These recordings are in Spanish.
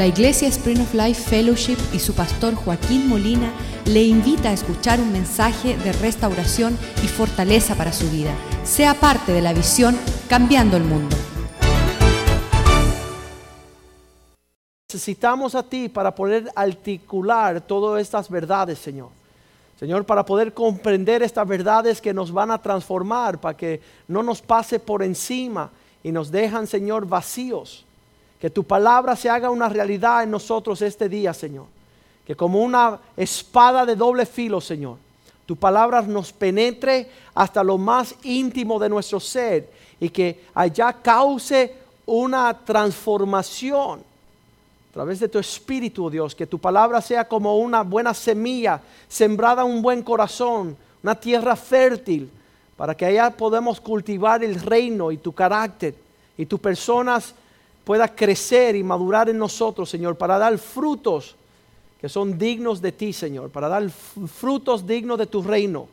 La Iglesia Spring of Life Fellowship y su pastor Joaquín Molina le invita a escuchar un mensaje de restauración y fortaleza para su vida. Sea parte de la visión Cambiando el Mundo. Necesitamos a ti para poder articular todas estas verdades, Señor. Señor, para poder comprender estas verdades que nos van a transformar, para que no nos pase por encima y nos dejan, Señor, vacíos. Que tu palabra se haga una realidad en nosotros este día, Señor. Que como una espada de doble filo, Señor, tu palabra nos penetre hasta lo más íntimo de nuestro ser y que allá cause una transformación a través de tu espíritu, oh Dios, que tu palabra sea como una buena semilla sembrada en un buen corazón, una tierra fértil, para que allá podamos cultivar el reino y tu carácter y tus personas pueda crecer y madurar en nosotros, Señor, para dar frutos que son dignos de ti, Señor, para dar frutos dignos de tu reino.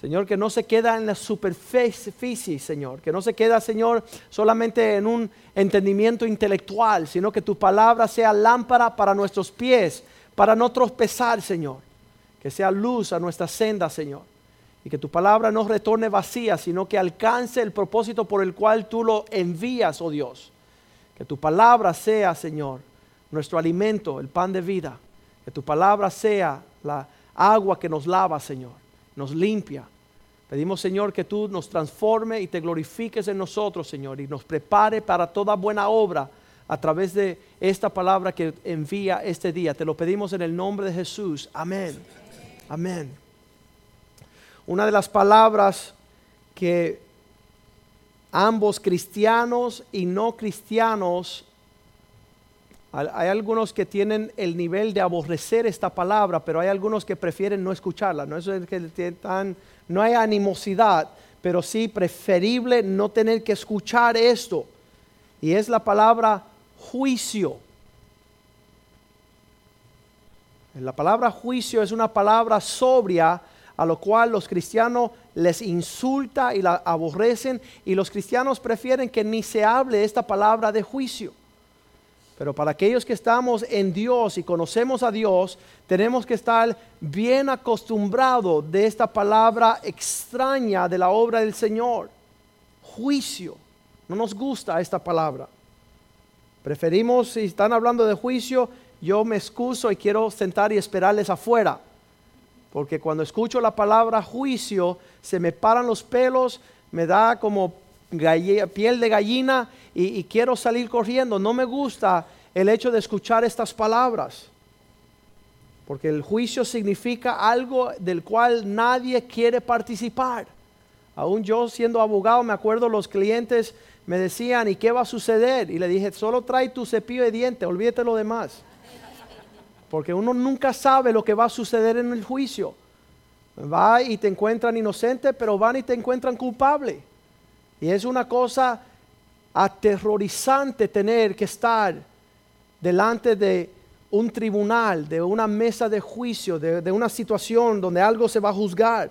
Señor, que no se queda en la superficie, Señor, que no se queda, Señor, solamente en un entendimiento intelectual, sino que tu palabra sea lámpara para nuestros pies, para no tropezar, Señor, que sea luz a nuestra senda, Señor, y que tu palabra no retorne vacía, sino que alcance el propósito por el cual tú lo envías, oh Dios. Que tu palabra sea, Señor, nuestro alimento, el pan de vida. Que tu palabra sea la agua que nos lava, Señor, nos limpia Pedimos, Señor, que tú nos transforme y te glorifiques en nosotros, Señor, y nos prepare para toda buena obra a través de esta palabra que envía este día. Te lo pedimos en el nombre de Jesús. Amén. Amén. Una de las palabras que ambos cristianos y no cristianos, hay algunos que tienen el nivel de aborrecer esta palabra, pero hay algunos que prefieren no escucharla. No es que no hay animosidad, pero sí preferible no tener que escuchar esto. Y es la palabra juicio. La palabra juicio es una palabra sobria a lo cual los cristianos les insulta y la aborrecen y los cristianos prefieren que ni se hable esta palabra de juicio. Pero para aquellos que estamos en Dios y conocemos a Dios, tenemos que estar bien acostumbrados de esta palabra extraña de la obra del Señor. Juicio. No nos gusta esta palabra. Preferimos, si están hablando de juicio, yo me excuso y quiero sentar y esperarles afuera. Porque cuando escucho la palabra juicio, se me paran los pelos, me da como piel de gallina y, quiero salir corriendo. No me gusta el hecho de escuchar estas palabras. Porque el juicio significa algo del cual nadie quiere participar. Aún yo siendo abogado, me acuerdo los clientes me decían, ¿y qué va a suceder? Y le dije, solo trae tu cepillo de dientes, olvídate lo demás. Porque uno nunca sabe lo que va a suceder en el juicio. Va y te encuentran inocente, pero van y te encuentran culpable. Y es una cosa aterrorizante tener que estar delante de un tribunal, de una mesa de juicio, de, una situación donde algo se va a juzgar.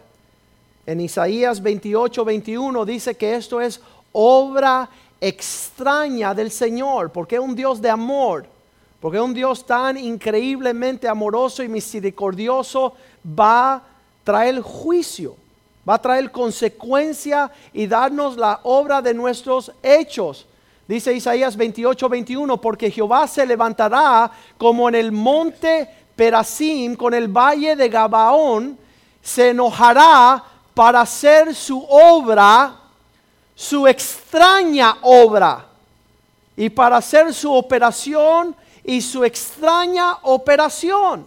En Isaías 28, 21 dice que esto es obra extraña del Señor, porque es un Dios de amor, porque un Dios tan increíblemente amoroso y misericordioso, va a traer juicio va a traer consecuencia y darnos la obra de nuestros hechos. Dice Isaías 28, 21, porque Jehová se levantará como en el monte Perasim, con el valle de Gabaón, se enojará para hacer su obra, su extraña obra, y para hacer su operación y su extraña operación.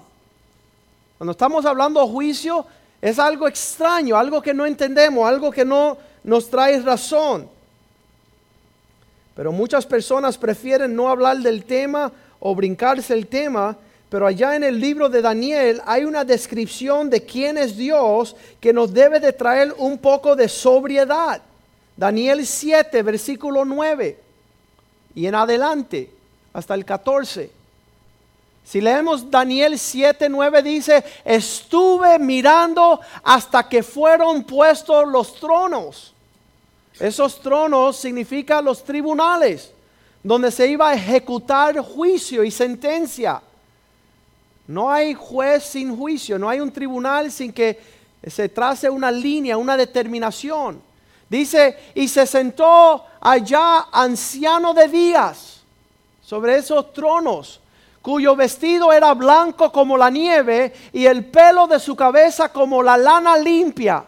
Cuando estamos hablando de juicio, es algo extraño, algo que no entendemos, algo que no nos trae razón. Pero muchas personas prefieren no hablar del tema o brincarse el tema, pero allá en el libro de Daniel hay una descripción de quién es Dios que nos debe de traer un poco de sobriedad. Daniel 7, versículo 9 y en adelante, hasta el 14. Si leemos Daniel 7, 9 dice, estuve mirando hasta que fueron puestos los tronos. Esos tronos significan los tribunales, donde se iba a ejecutar juicio y sentencia. No hay juez sin juicio, no hay un tribunal sin que se trace una línea, una determinación. Dice, y se sentó allá anciano de días sobre esos tronos, cuyo vestido era blanco como la nieve y el pelo de su cabeza como la lana limpia.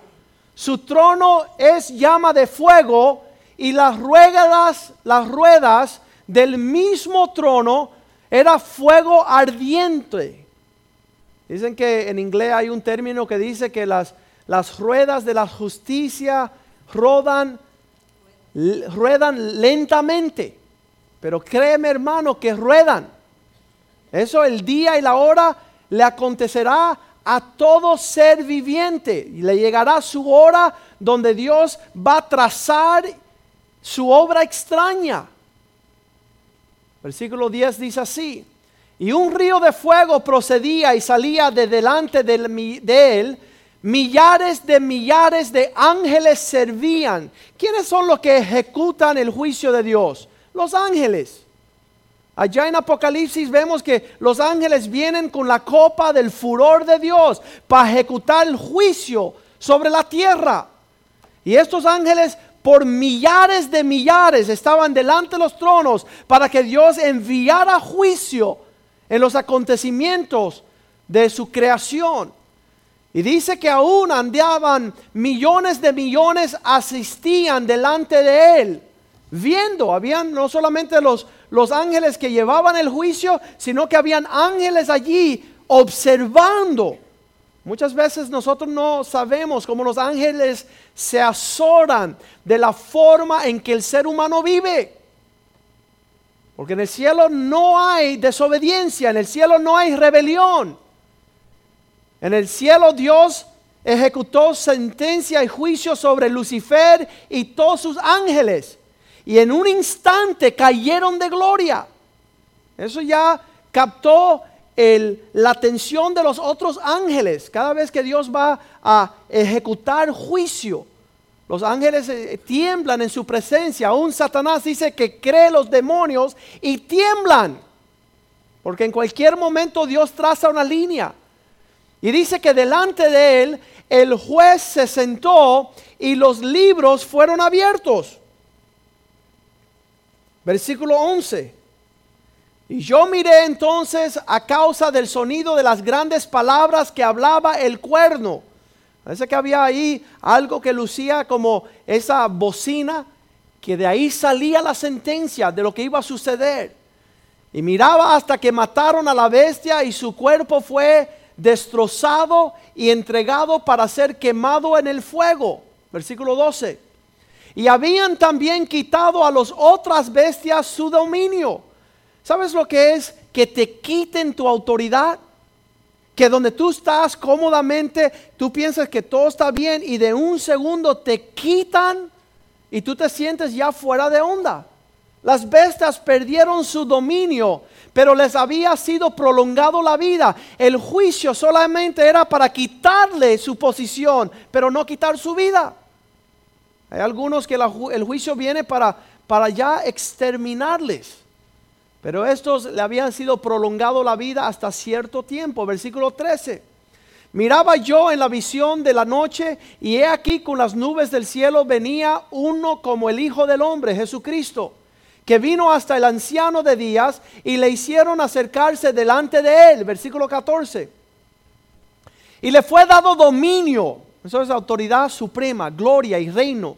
Su trono es llama de fuego y las ruedas, las ruedas del mismo trono era fuego ardiente. Dicen que en inglés hay un término que dice que las, las ruedas de la justicia rodan, ruedan lentamente. Pero créeme hermano que ruedan. Eso el día y la hora le acontecerá a todo ser viviente. Y le llegará su hora donde Dios va a trazar su obra extraña. Versículo 10 dice así. Y un río de fuego procedía y salía de delante de él. Millares de millares de ángeles servían. ¿Quiénes son los que ejecutan el juicio de Dios? Los ángeles. Allá en Apocalipsis vemos que los ángeles vienen con la copa del furor de Dios para ejecutar el juicio sobre la tierra. Y estos ángeles por millares de millares estaban delante de los tronos para que Dios enviara juicio en los acontecimientos de su creación. Y dice que aún andaban millones de millones, asistían delante de él, viendo, habían no solamente los, los ángeles que llevaban el juicio, sino que habían ángeles allí observando. Muchas veces nosotros no sabemos cómo los ángeles se azoran de la forma en que el ser humano vive. Porque en el cielo no hay desobediencia, en el cielo no hay rebelión. En el cielo Dios ejecutó sentencia y juicio sobre Lucifer y todos sus ángeles. Y en un instante cayeron de gloria. Eso ya captó la atención de los otros ángeles. Cada vez que Dios va a ejecutar juicio, los ángeles eh, tiemblan en su presencia. Aún Satanás dice que cree los demonios y tiemblan. Porque en cualquier momento Dios traza una línea. Y dice que delante de él el juez se sentó y los libros fueron abiertos. Versículo 11. Y yo miré entonces a causa del sonido de las grandes palabras que hablaba el cuerno Parece que había ahí algo que lucía como esa bocina, que de ahí salía la sentencia de lo que iba a suceder. Y miraba hasta que mataron a la bestia y su cuerpo fue destrozado y entregado para ser quemado en el fuego. Versículo 12. Y habían también quitado a las otras bestias su dominio. ¿Sabes lo que es? Que te quiten tu autoridad que donde tú estás cómodamente, tú piensas que todo está bien y de un segundo te quitan y tú te sientes ya fuera de onda. Las bestias perdieron su dominio, pero les había sido prolongado la vida. El juicio solamente era para quitarle su posición, pero no quitar su vida. Hay algunos que el juicio viene para, para ya exterminarles. Pero estos le habían sido prolongado la vida hasta cierto tiempo. Versículo 13. Miraba yo en la visión de la noche y he aquí con las nubes del cielo venía uno como el Hijo del Hombre, Jesucristo, que vino hasta el anciano de días y le hicieron acercarse delante de él. Versículo 14. Y le fue dado dominio, eso es autoridad suprema, gloria y reino,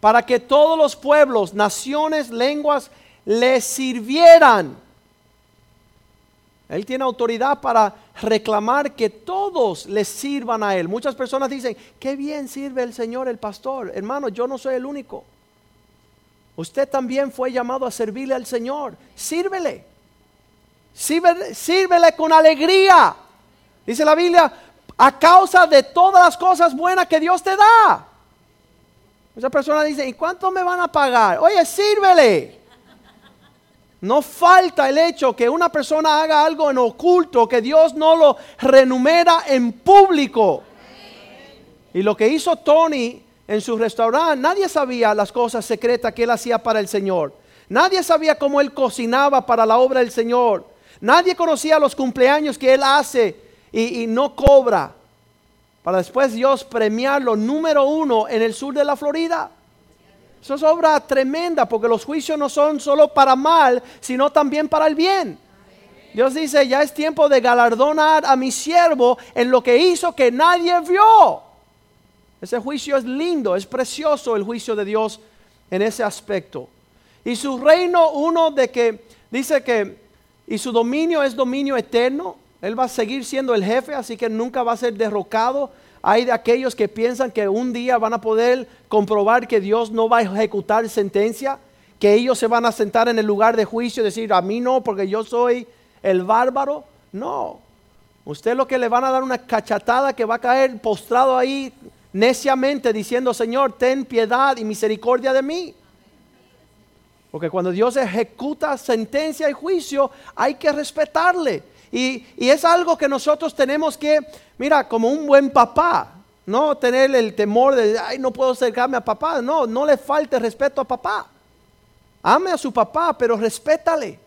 para que todos los pueblos, naciones, lenguas le sirvieran. Él tiene autoridad para reclamar que todos le sirvan a Él. Muchas personas dicen, qué bien sirve el Señor, el pastor. Hermano, yo no soy el único. Usted también fue llamado a servirle al Señor. Sírvele. Sírvele, sírvele con alegría. Dice la Biblia, a causa de todas las cosas buenas que Dios te da. Esa persona dice, ¿y cuánto me van a pagar? Oye, sírvele. No falta el hecho que una persona haga algo en oculto, que Dios no lo renumera en público. Y lo que hizo Tony en su restaurante, nadie sabía las cosas secretas que él hacía para el Señor. Nadie sabía cómo él cocinaba para la obra del Señor. Nadie conocía los cumpleaños que él hace y, no cobra. Para después Dios premiarlo número uno en el sur de la Florida. Eso es obra tremenda porque los juicios no son solo para mal, sino también para el bien. Dios dice, ya es tiempo de galardonar a mi siervo en lo que hizo que nadie vio. Ese juicio es lindo, es precioso el juicio de Dios en ese aspecto. Y su reino, uno de que dice que, y su dominio es dominio eterno. Él va a seguir siendo el jefe, así que nunca va a ser derrocado. Hay de aquellos que piensan que un día van a poder comprobar que Dios no va a ejecutar sentencia, que ellos se van a sentar en el lugar de juicio y decir, a mí no, porque yo soy el bárbaro. No, usted lo que le van a dar una cachatada que va a caer postrado ahí neciamente diciendo, Señor, ten piedad y misericordia de mí. Porque cuando Dios ejecuta sentencia y juicio, hay que respetarle. Y, es algo que nosotros tenemos que, mira, como un buen papá, no tener el temor de, ay, no puedo acercarme a papá. No, no le falte respeto a papá. Ame a su papá, pero respétale.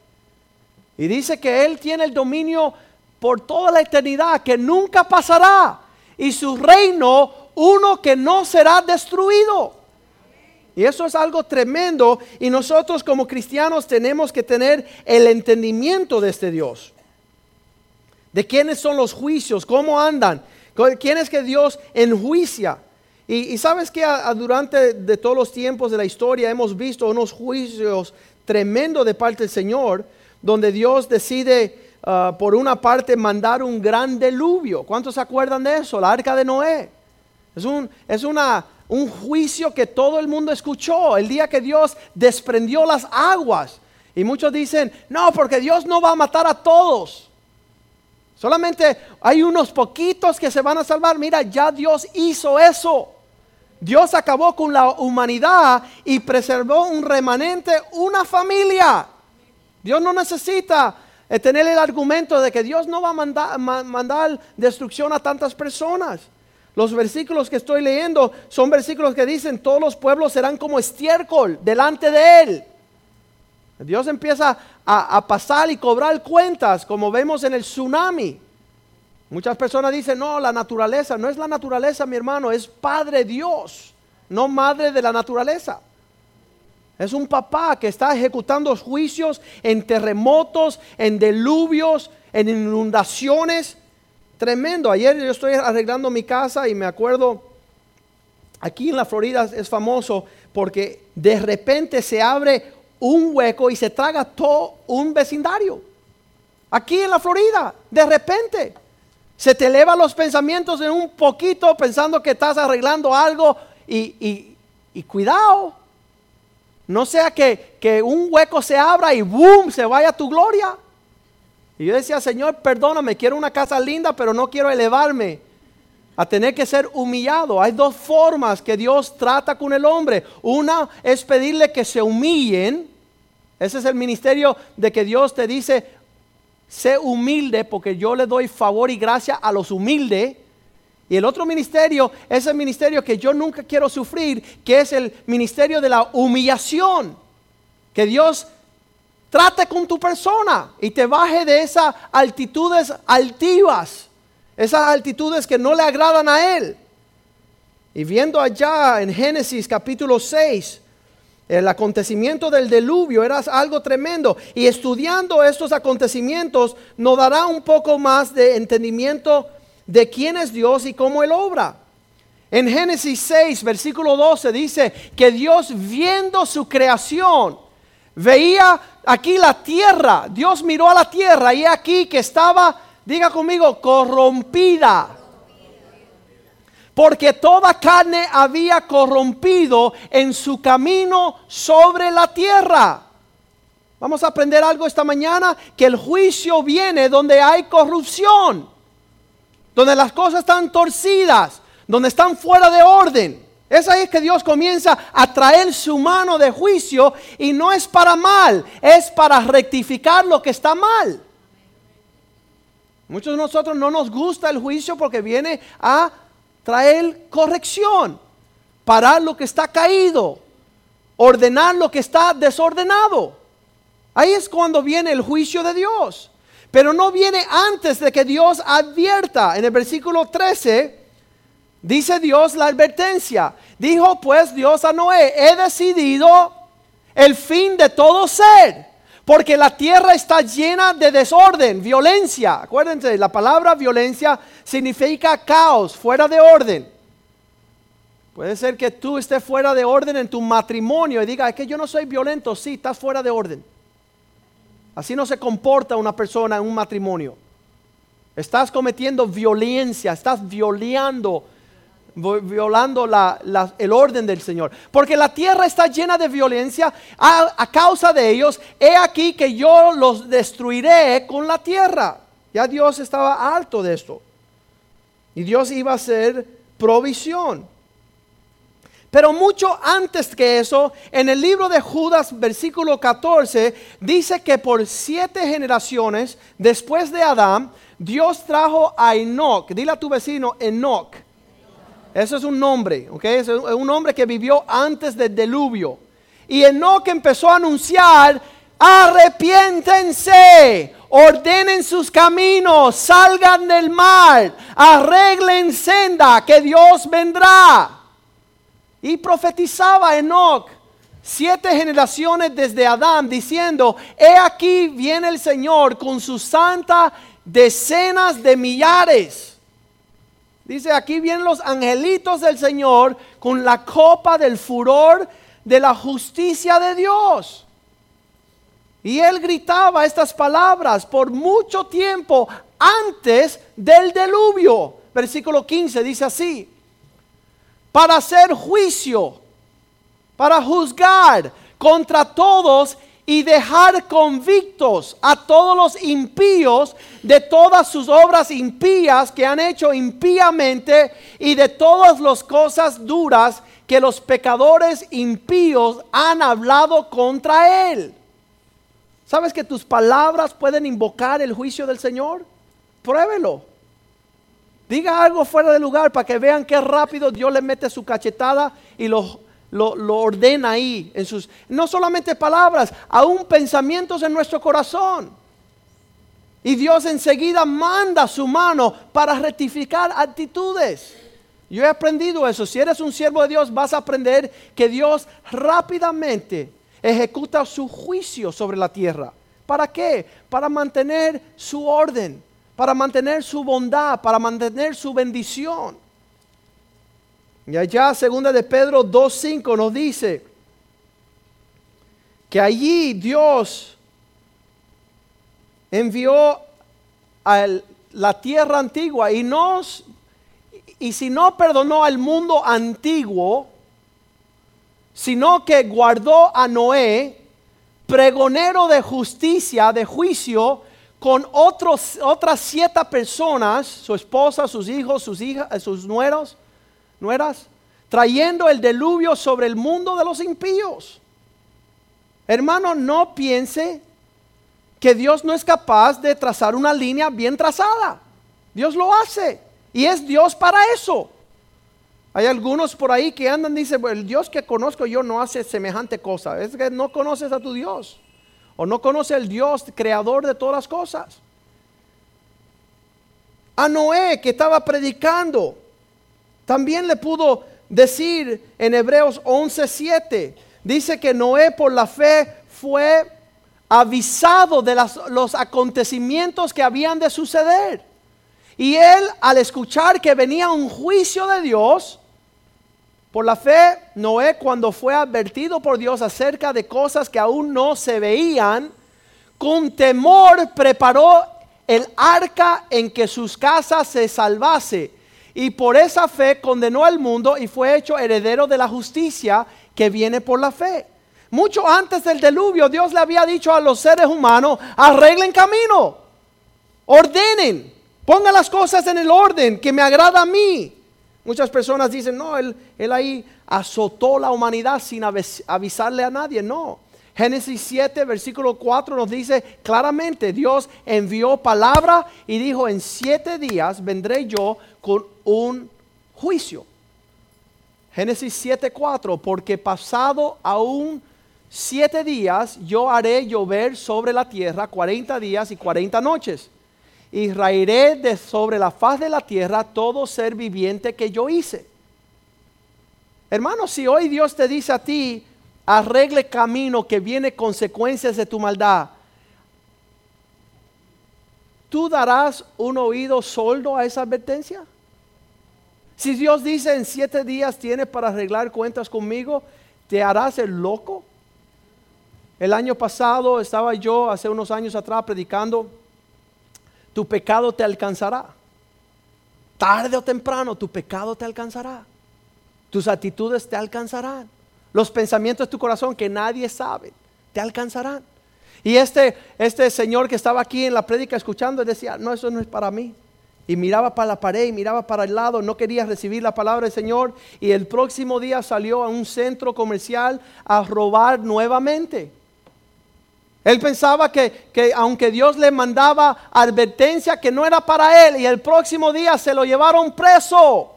Y dice que Él tiene el dominio por toda la eternidad, que nunca pasará. Y su reino, uno que no será destruido. Y eso es algo tremendo y nosotros como cristianos tenemos que tener el entendimiento de este Dios. De quiénes son los juicios, cómo andan, quién es que Dios enjuicia. Y, sabes que durante de todos los tiempos de la historia hemos visto unos juicios tremendos de parte del Señor, donde Dios decide ah, por una parte mandar un gran diluvio. ¿Cuántos se acuerdan de eso? La arca de Noé. Es, un, es una un juicio que todo el mundo escuchó el día que Dios desprendió las aguas. Y muchos dicen, no, porque Dios no va a matar a todos. Solamente hay unos poquitos que se van a salvar. Mira, ya Dios hizo eso. Dios acabó con la humanidad y preservó un remanente, una familia. Dios no necesita eh, tener el argumento de que Dios no va a mandar, mandar destrucción a tantas personas. Los versículos que estoy leyendo son versículos que dicen, todos los pueblos serán como estiércol delante de Él. Dios empieza a, pasar y cobrar cuentas, como vemos en el tsunami. Muchas personas dicen, no, la naturaleza, no es la naturaleza, mi hermano, es Padre Dios, no Madre de la naturaleza. Es un papá que está ejecutando juicios en terremotos, en diluvios, en inundaciones. Tremendo. Ayer yo estoy arreglando mi casa y me acuerdo, aquí en la Florida es famoso porque de repente se abre un hueco y se traga todo un vecindario. Aquí en la Florida, de repente. Se te elevan los pensamientos en un poquito pensando que estás arreglando algo y, cuidado. No sea que, que un hueco se abra y boom, se vaya tu gloria. Y yo decía, Señor, perdóname, quiero una casa linda, pero no quiero elevarme a tener que ser humillado. Hay dos formas que Dios trata con el hombre. Una es pedirle que se humillen. Ese es el ministerio de que Dios te dice, sé humilde porque yo le doy favor y gracia a los humildes. Y el otro ministerio es el ministerio que yo nunca quiero sufrir, que es el ministerio de la humillación. Que Dios trate con tu persona y te baje de esas altitudes altivas, esas altitudes que no le agradan a Él. Y viendo allá en Génesis capítulo 6, el acontecimiento del diluvio era algo tremendo. Y estudiando estos acontecimientos nos dará un poco más de entendimiento de quién es Dios y cómo Él obra. En Génesis 6, versículo 12 dice que Dios viendo su creación, veía aquí la tierra, Dios miró a la tierra y aquí que estaba, diga conmigo, corrompida. Porque toda carne había corrompido en su camino sobre la tierra. Vamos a aprender algo esta mañana, que el juicio viene donde hay corrupción, donde las cosas están torcidas, donde están fuera de orden. Es ahí que Dios comienza a traer su mano de juicio y no es para mal, es para rectificar lo que está mal. Muchos de nosotros no nos gusta el juicio porque viene a traer corrección, parar lo que está caído. ordenar lo que está desordenado. Ahí es cuando viene el juicio de Dios. Pero no viene antes de que Dios advierta. En el versículo 13 dice Dios la advertencia. Dijo pues Dios a Noé, he decidido el fin de todo ser, porque la tierra está llena de desorden, violencia. Acuérdense, la palabra violencia significa caos, fuera de orden. Puede ser que tú estés fuera de orden en tu matrimonio y diga, es que yo no soy violento, sí, estás fuera de orden. Así no se comporta una persona en un matrimonio. Estás cometiendo violencia, estás violando, violando el orden del Señor. Porque la tierra está llena de violencia a, causa de ellos. He aquí que yo los destruiré con la tierra. Ya Dios estaba alto de esto. Y Dios iba a hacer provisión. Pero mucho antes que eso, en el libro de Judas, versículo 14, dice que por siete generaciones después de Adán, Dios trajo a Enoch. Dile a tu vecino, Enoch. Eso es un nombre, ¿ok? Es un hombre que vivió antes del diluvio. Y Enoch empezó a anunciar, arrepiéntense, ordenen sus caminos, salgan del mal, arreglen senda, que Dios vendrá. Y profetizaba Enoch siete generaciones desde Adán diciendo, he aquí viene el Señor con su santa decenas de millares. Dice, aquí vienen los angelitos del Señor con la copa del furor de la justicia de Dios. Y él gritaba estas palabras por mucho tiempo antes del diluvio. Versículo 15 dice así para hacer juicio, para juzgar contra todos y dejar convictos a todos los impíos de todas sus obras impías que han hecho impíamente y de todas las cosas duras que los pecadores impíos han hablado contra él. ¿Sabes que tus palabras pueden invocar el juicio del Señor? Pruébelo. Diga algo fuera de lugar para que vean qué rápido Dios le mete su cachetada y lo, lo, ordena ahí. En sus, no solamente palabras, aún pensamientos en nuestro corazón. Y Dios enseguida manda su mano para rectificar actitudes. Yo he aprendido eso. Si eres un siervo de Dios, vas a aprender que Dios rápidamente ejecuta su juicio sobre la tierra. ¿Para qué? Para mantener su orden para mantener su bondad, para mantener su bendición. Y allá, segunda de Pedro 2.5 nos dice que allí Dios envió a la tierra antigua y nos y si no perdonó al mundo antiguo, sino que guardó a Noé, pregonero de justicia, de juicio, con otros, otras siete personas, su esposa, sus hijos, sus hijas, sus nueros, nueras, trayendo el diluvio sobre el mundo de los impíos. Hermano, no piense que Dios no es capaz de trazar una línea bien trazada. Dios lo hace y es Dios para eso. Hay algunos por ahí que andan y dicen, el Dios que conozco yo no hace semejante cosa. Es que no conoces a tu Dios o no conoce al Dios creador de todas las cosas. A Noé que estaba predicando, también le pudo decir en Hebreos 11:7, dice que Noé por la fe fue avisado de los acontecimientos que habían de suceder. Y él al escuchar que venía un juicio de Dios, por la fe, Noé cuando fue advertido por Dios acerca de cosas que aún no se veían, con temor preparó el arca en que sus casas se salvase. Y por esa fe condenó al mundo y fue hecho heredero de la justicia que viene por la fe. Mucho antes del diluvio, Dios le había dicho a los seres humanos, arreglen camino, ordenen, pongan las cosas en el orden que me agrada a mí. Muchas personas dicen, no, él, él ahí azotó la humanidad sin avisarle a nadie. No. Génesis 7, versículo 4 nos dice claramente, Dios envió palabra y dijo, en siete días vendré yo con un juicio. Génesis 7:4, porque pasado aún siete días yo haré llover sobre la tierra 40 días y 40 noches. Y raeré de sobre la faz de la tierra todo ser viviente que yo hice. Hermano, si hoy Dios te dice a ti, arregle camino que viene consecuencias de tu maldad, ¿tú darás un oído soldo a esa advertencia? Si Dios dice en siete días tienes para arreglar cuentas conmigo, ¿te harás el loco? El año pasado estaba yo, hace unos años atrás, predicando, tu pecado te alcanzará. Tarde o temprano tu pecado te alcanzará. Tus actitudes te alcanzarán. Los pensamientos de tu corazón que nadie sabe, te alcanzarán. Y este, este señor que estaba aquí en la prédica escuchando decía, no, eso no es para mí. Y miraba para la pared y miraba para el lado, no quería recibir la palabra del Señor. Y el próximo día salió a un centro comercial a robar nuevamente. Él pensaba que, que, aunque Dios le mandaba advertencia que no era para él y el próximo día se lo llevaron preso.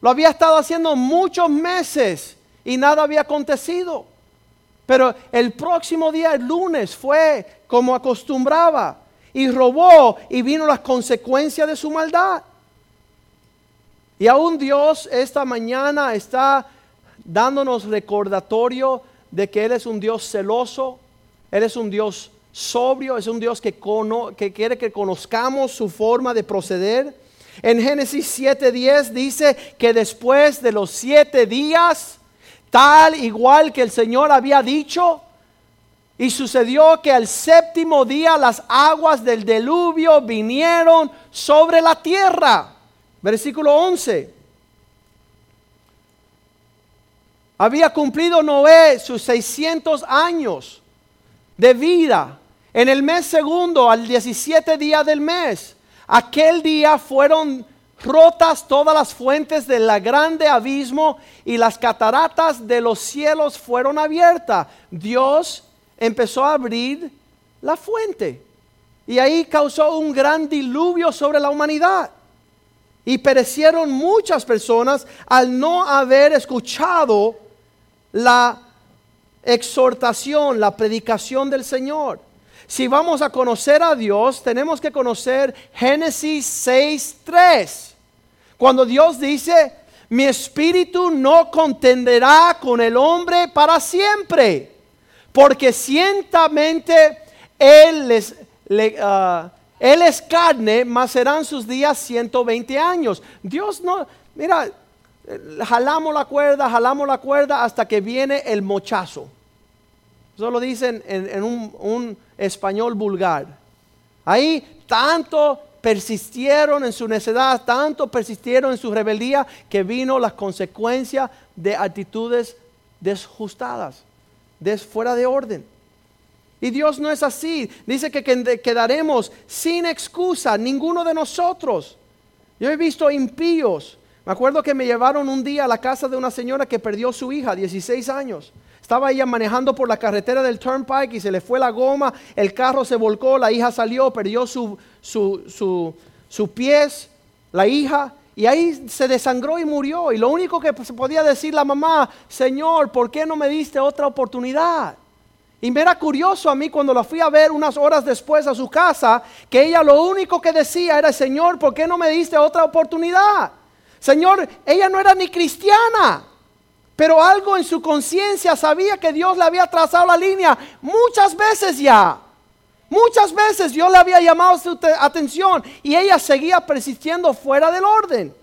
Lo había estado haciendo muchos meses y nada había acontecido. Pero el próximo día, el lunes, fue como acostumbraba y robó y vino las consecuencias de su maldad. Y aún Dios esta mañana está dándonos recordatorio de que Él es un Dios celoso, Él es un Dios sobrio, es un Dios que, que quiere que conozcamos su forma de proceder. En Génesis 7:10 dice que después de los siete días, tal igual que el Señor había dicho, y sucedió que al séptimo día las aguas del diluvio vinieron sobre la tierra. Versículo 11. Había cumplido Noé sus 600 años de vida. En el mes segundo, al 17 día del mes, aquel día fueron rotas todas las fuentes del grande abismo y las cataratas de los cielos fueron abiertas. Dios empezó a abrir la fuente y ahí causó un gran diluvio sobre la humanidad. Y perecieron muchas personas al no haber escuchado la exhortación, la predicación del Señor. Si vamos a conocer a Dios, tenemos que conocer Génesis 6.3. Cuando Dios dice, mi espíritu no contenderá con el hombre para siempre, porque ciertamente Él, es, ah, es carne, mas serán sus días 120 años. Dios no, mira, jalamos la cuerda, jalamos la cuerda hasta que viene el mochazo. Eso lo dicen en, un, español vulgar. Ahí tanto persistieron en su necedad, tanto persistieron en su rebeldía, que vino la consecuencia de actitudes desjustadas, des, fuera de orden. Y Dios no es así. Dice que quedaremos sin excusa, ninguno de nosotros. Yo he visto impíos me acuerdo que me llevaron un día a la casa de una señora que perdió su hija, 16 años. Estaba ella manejando por la carretera del Turnpike y se le fue la goma, el carro se volcó, la hija salió, perdió su, su, su, pies, la hija, y ahí se desangró y murió. Y lo único que se podía decir la mamá, Señor, ¿por qué no me diste otra oportunidad? Y me era curioso a mí cuando la fui a ver unas horas después a su casa, que ella lo único que decía era, Señor, ¿por qué no me diste otra oportunidad? Señor, ella no era ni cristiana, pero algo en su conciencia sabía que Dios le había trazado la línea muchas veces ya. Muchas veces Dios le había llamado su atención y ella seguía persistiendo fuera del orden.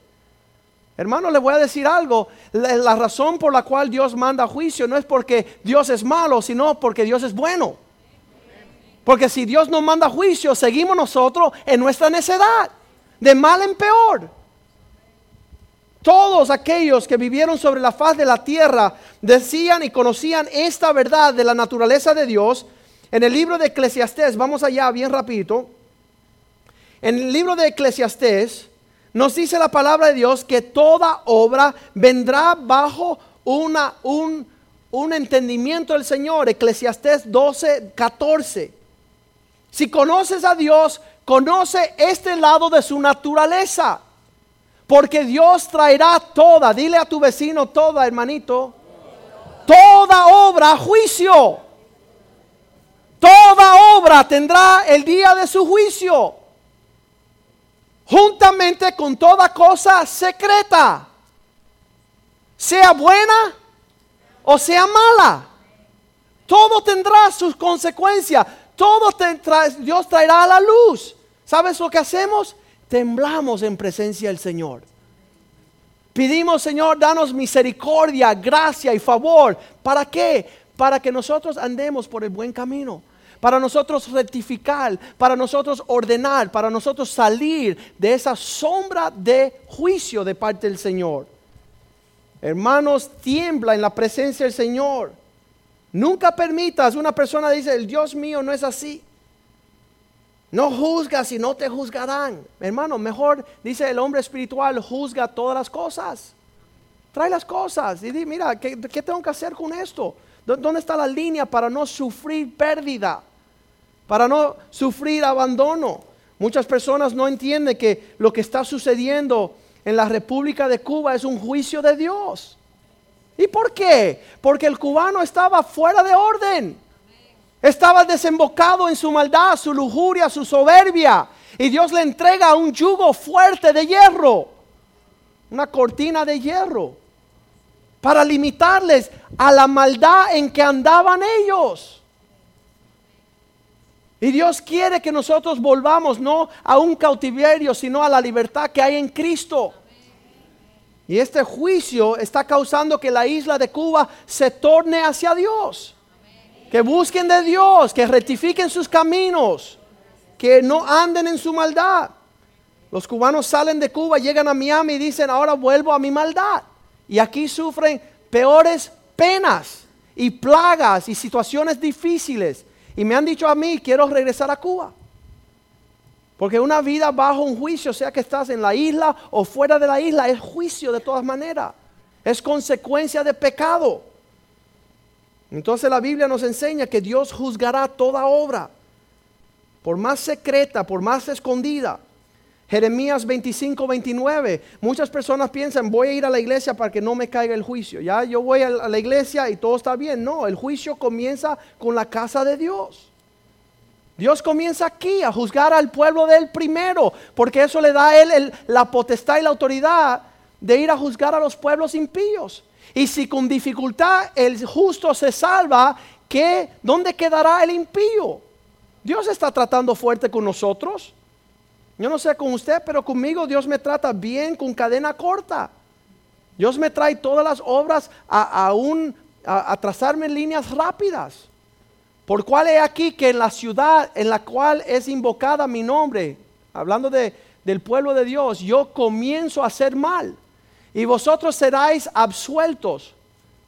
Hermano, le voy a decir algo. La, la, razón por la cual Dios manda juicio no es porque Dios es malo, sino porque Dios es bueno. Porque si Dios nos manda juicio, seguimos nosotros en nuestra necedad, de mal en peor. Todos aquellos que vivieron sobre la faz de la tierra decían y conocían esta verdad de la naturaleza de Dios. En el libro de Eclesiastés, vamos allá bien rapidito. En el libro de Eclesiastés nos dice la palabra de Dios que toda obra vendrá bajo una, un, un entendimiento del Señor. Eclesiastés 12, 14. Si conoces a Dios, conoce este lado de su naturaleza. Porque Dios traerá toda, dile a tu vecino toda, hermanito, toda obra a juicio. Toda obra tendrá el día de su juicio, juntamente con toda cosa secreta, sea buena o sea mala. Todo tendrá sus consecuencias. Todo Dios traerá a la luz. ¿Sabes lo que hacemos? Temblamos en presencia del Señor. Pedimos, Señor, danos misericordia, gracia y favor. ¿Para qué? Para que nosotros andemos por el buen camino. Para nosotros rectificar, para nosotros ordenar, para nosotros salir de esa sombra de juicio de parte del Señor. Hermanos, tiembla en la presencia del Señor. Nunca permitas, una persona dice, el Dios mío no es así. No juzgas y no te juzgarán. Hermano, mejor dice el hombre espiritual, juzga todas las cosas. Trae las cosas y di, mira, ¿qué, ¿qué, tengo que hacer con esto? ¿Dónde está la línea para no sufrir pérdida? Para no sufrir abandono. Muchas personas no entienden que lo que está sucediendo en la República de Cuba es un juicio de Dios. ¿Y por qué? Porque el cubano estaba fuera de orden. Estaba desembocado en su maldad, su lujuria, su soberbia. Y Dios le entrega un yugo fuerte de hierro, una cortina de hierro, para limitarles a la maldad en que andaban ellos. Y Dios quiere que nosotros volvamos no a un cautiverio, sino a la libertad que hay en Cristo. Y este juicio está causando que la isla de Cuba se torne hacia Dios. Que busquen de Dios, que rectifiquen sus caminos, que no anden en su maldad. Los cubanos salen de Cuba, llegan a Miami y dicen, ahora vuelvo a mi maldad. Y aquí sufren peores penas y plagas y situaciones difíciles. Y me han dicho a mí, quiero regresar a Cuba. Porque una vida bajo un juicio, sea que estás en la isla o fuera de la isla, es juicio de todas maneras. Es consecuencia de pecado. Entonces la Biblia nos enseña que Dios juzgará toda obra, por más secreta, por más escondida. Jeremías 25, 29. Muchas personas piensan, voy a ir a la iglesia para que no me caiga el juicio. Ya yo voy a la iglesia y todo está bien. No, el juicio comienza con la casa de Dios. Dios comienza aquí a juzgar al pueblo de él primero, porque eso le da a él la potestad y la autoridad de ir a juzgar a los pueblos impíos. Y si con dificultad el justo se salva, ¿qué? ¿dónde quedará el impío? Dios está tratando fuerte con nosotros. Yo no sé con usted, pero conmigo Dios me trata bien con cadena corta. Dios me trae todas las obras a, a, a trazarme líneas rápidas. Por cuál es aquí que en la ciudad en la cual es invocada mi nombre, hablando de, del pueblo de Dios, yo comienzo a hacer mal y vosotros seráis absueltos.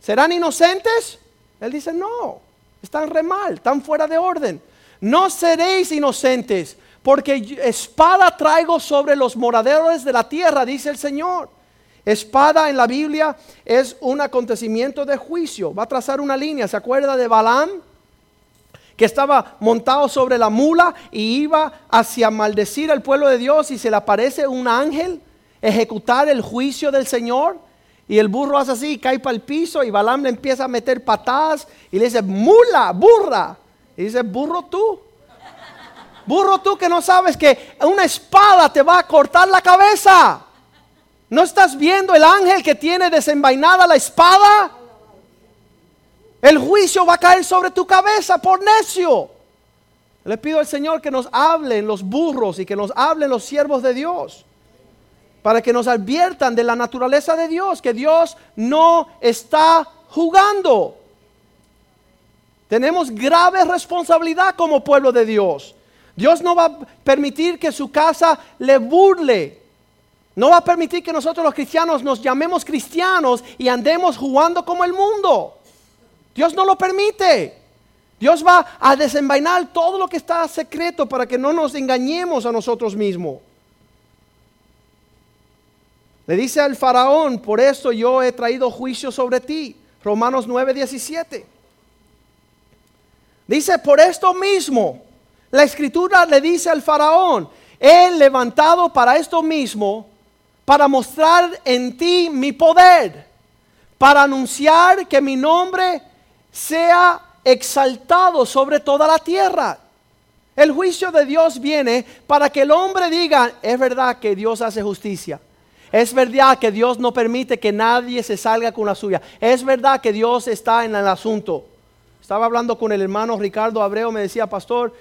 ¿Serán inocentes? Él dice, no, están re mal, están fuera de orden. No seréis inocentes, porque espada traigo sobre los moradores de la tierra, dice el Señor. Espada en la Biblia es un acontecimiento de juicio. Va a trazar una línea. ¿Se acuerda de Balaam? que estaba montado sobre la mula y iba hacia maldecir al pueblo de Dios y se le aparece un ángel ejecutar el juicio del Señor. Y el burro hace así, cae para el piso y Balaam le empieza a meter patadas y le dice, mula, burra. Y dice, burro tú. Burro tú que no sabes que una espada te va a cortar la cabeza. ¿No estás viendo el ángel que tiene desenvainada la espada? El juicio va a caer sobre tu cabeza por necio. Le pido al Señor que nos hablen los burros y que nos hablen los siervos de Dios. Para que nos adviertan de la naturaleza de Dios, que Dios no está jugando. Tenemos grave responsabilidad como pueblo de Dios. Dios no va a permitir que su casa le burle. No va a permitir que nosotros los cristianos nos llamemos cristianos y andemos jugando como el mundo. Dios no lo permite. Dios va a desenvainar todo lo que está secreto para que no nos engañemos a nosotros mismos. Le dice al faraón, por eso yo he traído juicio sobre ti. Romanos 9, 17. Dice, por esto mismo, la escritura le dice al faraón, he levantado para esto mismo para mostrar en ti mi poder, para anunciar que mi nombre sea exaltado sobre toda la tierra. El juicio de Dios viene para que el hombre diga, es verdad que Dios hace justicia. Es verdad que Dios no permite que nadie se salga con la suya. Es verdad que Dios está en el asunto. Estaba hablando con el hermano Ricardo Abreu, me decía, pastor,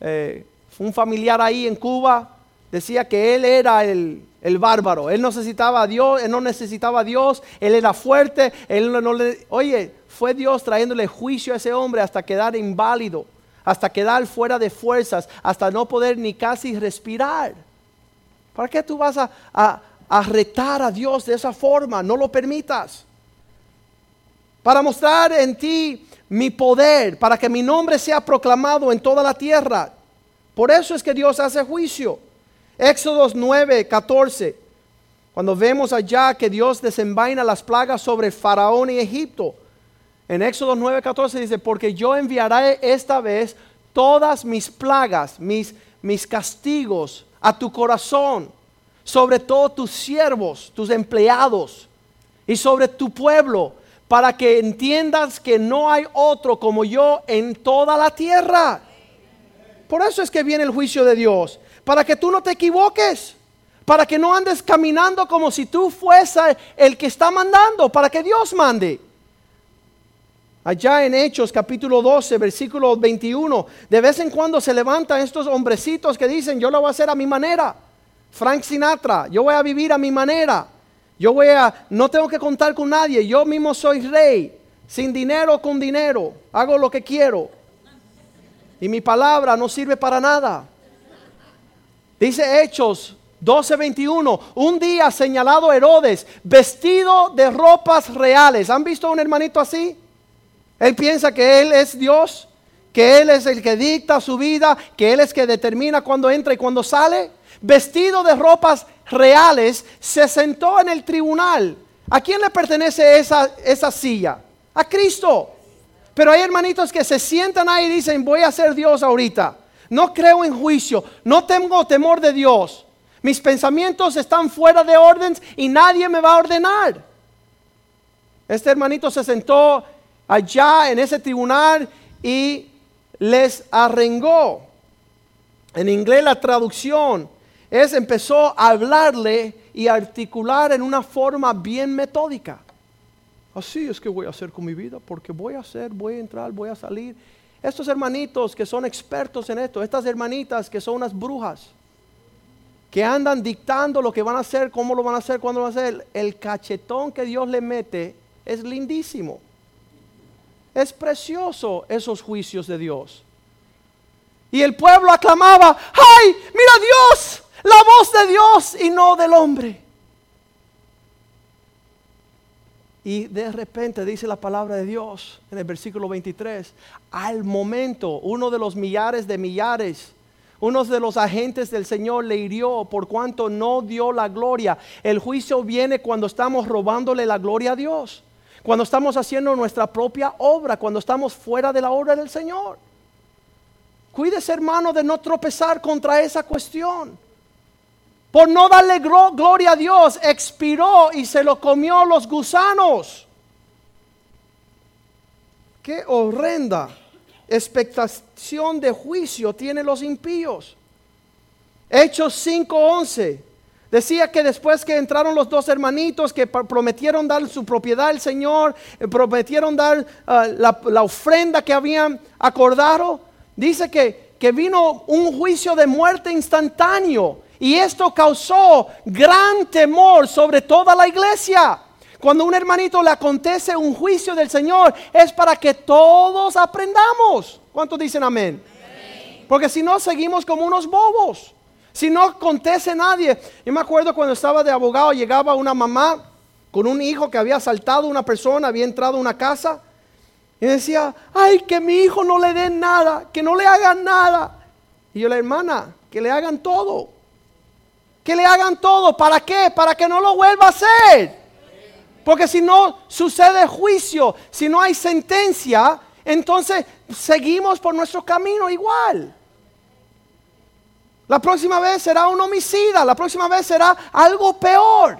eh, un familiar ahí en Cuba, decía que él era el, bárbaro. Él necesitaba a Dios, él no necesitaba a Dios, él era fuerte, él no le... Oye, fue Dios trayéndole juicio a ese hombre hasta quedar inválido hasta quedar fuera de fuerzas, hasta no poder ni casi respirar. ¿Para qué tú vas a, retar a Dios de esa forma? No lo permitas. Para mostrar en ti mi poder, para que mi nombre sea proclamado en toda la tierra. Por eso es que Dios hace juicio. Éxodos 9, 14. Cuando vemos allá que Dios desenvaina las plagas sobre Faraón y Egipto. En Éxodo 9:14 dice, porque yo enviaré esta vez todas mis plagas, mis, mis castigos a tu corazón, sobre todos tus siervos, tus empleados y sobre tu pueblo, para que entiendas que no hay otro como yo en toda la tierra. Por eso es que viene el juicio de Dios, para que tú no te equivoques, para que no andes caminando como si tú fuese el que está mandando, para que Dios mande. Allá en Hechos capítulo 12, versículo 21, de vez en cuando se levantan estos hombrecitos que dicen, yo lo voy a hacer a mi manera. Frank Sinatra, yo voy a vivir a mi manera. Yo voy a, no tengo que contar con nadie, yo mismo soy rey, sin dinero con dinero, hago lo que quiero. Y mi palabra no sirve para nada. Dice Hechos 12:21, un día señalado Herodes, vestido de ropas reales. ¿Han visto a un hermanito así? Él piensa que Él es Dios, que Él es el que dicta su vida, que Él es el que determina cuándo entra y cuándo sale. Vestido de ropas reales, se sentó en el tribunal. ¿A quién le pertenece esa, esa silla? A Cristo. Pero hay hermanitos que se sientan ahí y dicen, voy a ser Dios ahorita. No creo en juicio, no tengo temor de Dios. Mis pensamientos están fuera de orden y nadie me va a ordenar. Este hermanito se sentó allá en ese tribunal y les arrengó. En inglés la traducción es empezó a hablarle y articular en una forma bien metódica. Así es que voy a hacer con mi vida, porque voy a hacer, voy a entrar, voy a salir. Estos hermanitos que son expertos en esto, estas hermanitas que son unas brujas, que andan dictando lo que van a hacer, cómo lo van a hacer, cuándo lo van a hacer, el cachetón que Dios le mete es lindísimo. Es precioso esos juicios de Dios. Y el pueblo aclamaba, ¡ay, mira Dios! La voz de Dios y no del hombre. Y de repente dice la palabra de Dios en el versículo 23, al momento uno de los millares de millares, uno de los agentes del Señor le hirió por cuanto no dio la gloria. El juicio viene cuando estamos robándole la gloria a Dios cuando estamos haciendo nuestra propia obra, cuando estamos fuera de la obra del Señor. Cuídese hermano de no tropezar contra esa cuestión. Por no darle gloria a Dios, expiró y se lo comió los gusanos. Qué horrenda expectación de juicio tienen los impíos. Hechos 5:11. Decía que después que entraron los dos hermanitos que prometieron dar su propiedad al Señor, eh, prometieron dar ah, la, ofrenda que habían acordado, dice que, que vino un juicio de muerte instantáneo y esto causó gran temor sobre toda la iglesia. Cuando un hermanito le acontece un juicio del Señor es para que todos aprendamos. ¿Cuántos dicen amén? Porque si no seguimos como unos bobos. Si no acontece nadie. Yo me acuerdo cuando estaba de abogado, llegaba una mamá con un hijo que había asaltado a una persona, había entrado a una casa. Y decía, ay, que mi hijo no le den nada, que no le hagan nada. Y yo, la hermana, que le hagan todo. Que le hagan todo. ¿Para qué? Para que no lo vuelva a hacer. Porque si no sucede juicio, si no hay sentencia, entonces seguimos por nuestro camino igual. La próxima vez será un homicida, la próxima vez será algo peor.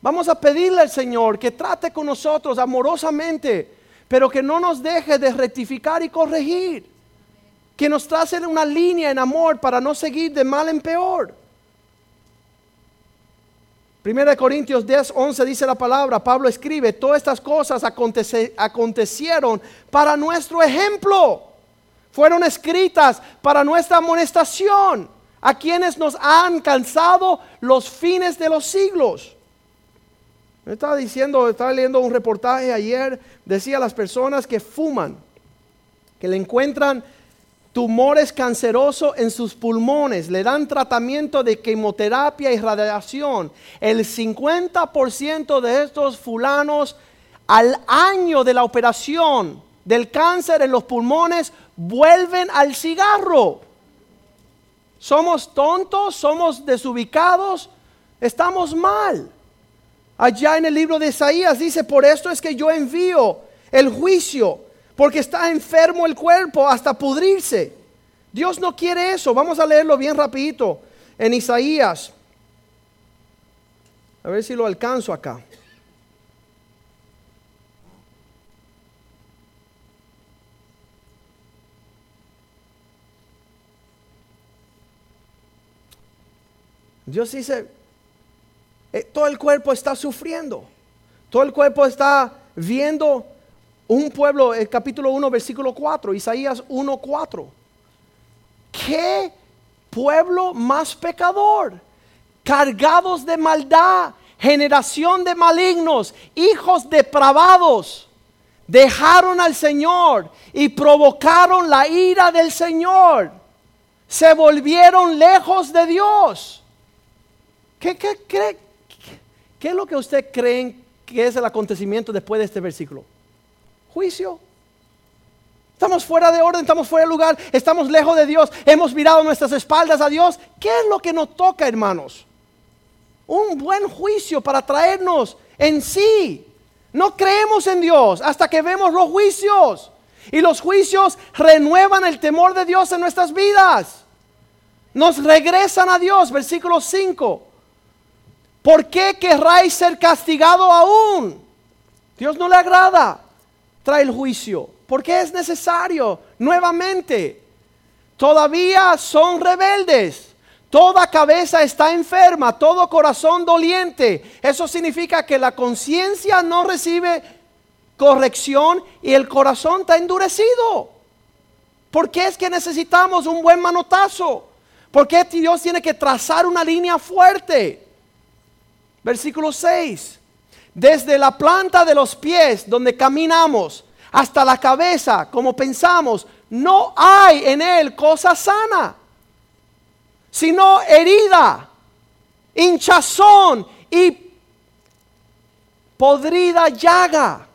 Vamos a pedirle al Señor que trate con nosotros amorosamente, pero que no nos deje de rectificar y corregir. Que nos trace una línea en amor para no seguir de mal en peor. Primera de Corintios 10, 11 dice la palabra, Pablo escribe, todas estas cosas acontecieron para nuestro ejemplo. Fueron escritas para nuestra amonestación, a quienes nos han cansado los fines de los siglos. Me estaba diciendo, estaba leyendo un reportaje ayer, decía las personas que fuman, que le encuentran tumores cancerosos en sus pulmones, le dan tratamiento de quimioterapia y radiación. El 50% de estos fulanos al año de la operación del cáncer en los pulmones vuelven al cigarro. Somos tontos, somos desubicados, estamos mal. Allá en el libro de Isaías dice, por esto es que yo envío el juicio porque está enfermo el cuerpo hasta pudrirse. Dios no quiere eso. Vamos a leerlo bien rapidito en Isaías. A ver si lo alcanzo acá. Dios dice, eh, todo el cuerpo está sufriendo, todo el cuerpo está viendo un pueblo, el capítulo 1, versículo 4, Isaías 1, 4. ¿Qué pueblo más pecador? Cargados de maldad, generación de malignos, hijos depravados. Dejaron al Señor y provocaron la ira del Señor. Se volvieron lejos de Dios. ¿Qué, qué, qué, qué es lo que usted cree que es el acontecimiento después de este versículo? Juicio. Estamos fuera de orden, estamos fuera de lugar, estamos lejos de Dios, hemos mirado nuestras espaldas a Dios. ¿Qué es lo que nos toca, hermanos? Un buen juicio para traernos en sí. No creemos en Dios hasta que vemos los juicios. Y los juicios renuevan el temor de Dios en nuestras vidas. Nos regresan a Dios, versículo 5. ¿Por qué querráis ser castigado aún? Dios no le agrada trae el juicio. Porque es necesario nuevamente. Todavía son rebeldes. Toda cabeza está enferma, todo corazón doliente. Eso significa que la conciencia no recibe corrección y el corazón está endurecido. ¿Por qué es que necesitamos un buen manotazo? ¿Por qué Dios tiene que trazar una línea fuerte? Versículo 6 desde la planta de los pies donde caminamos hasta la cabeza, como pensamos, no hay en él cosa sana, sino herida, hinchazón y podrida llaga.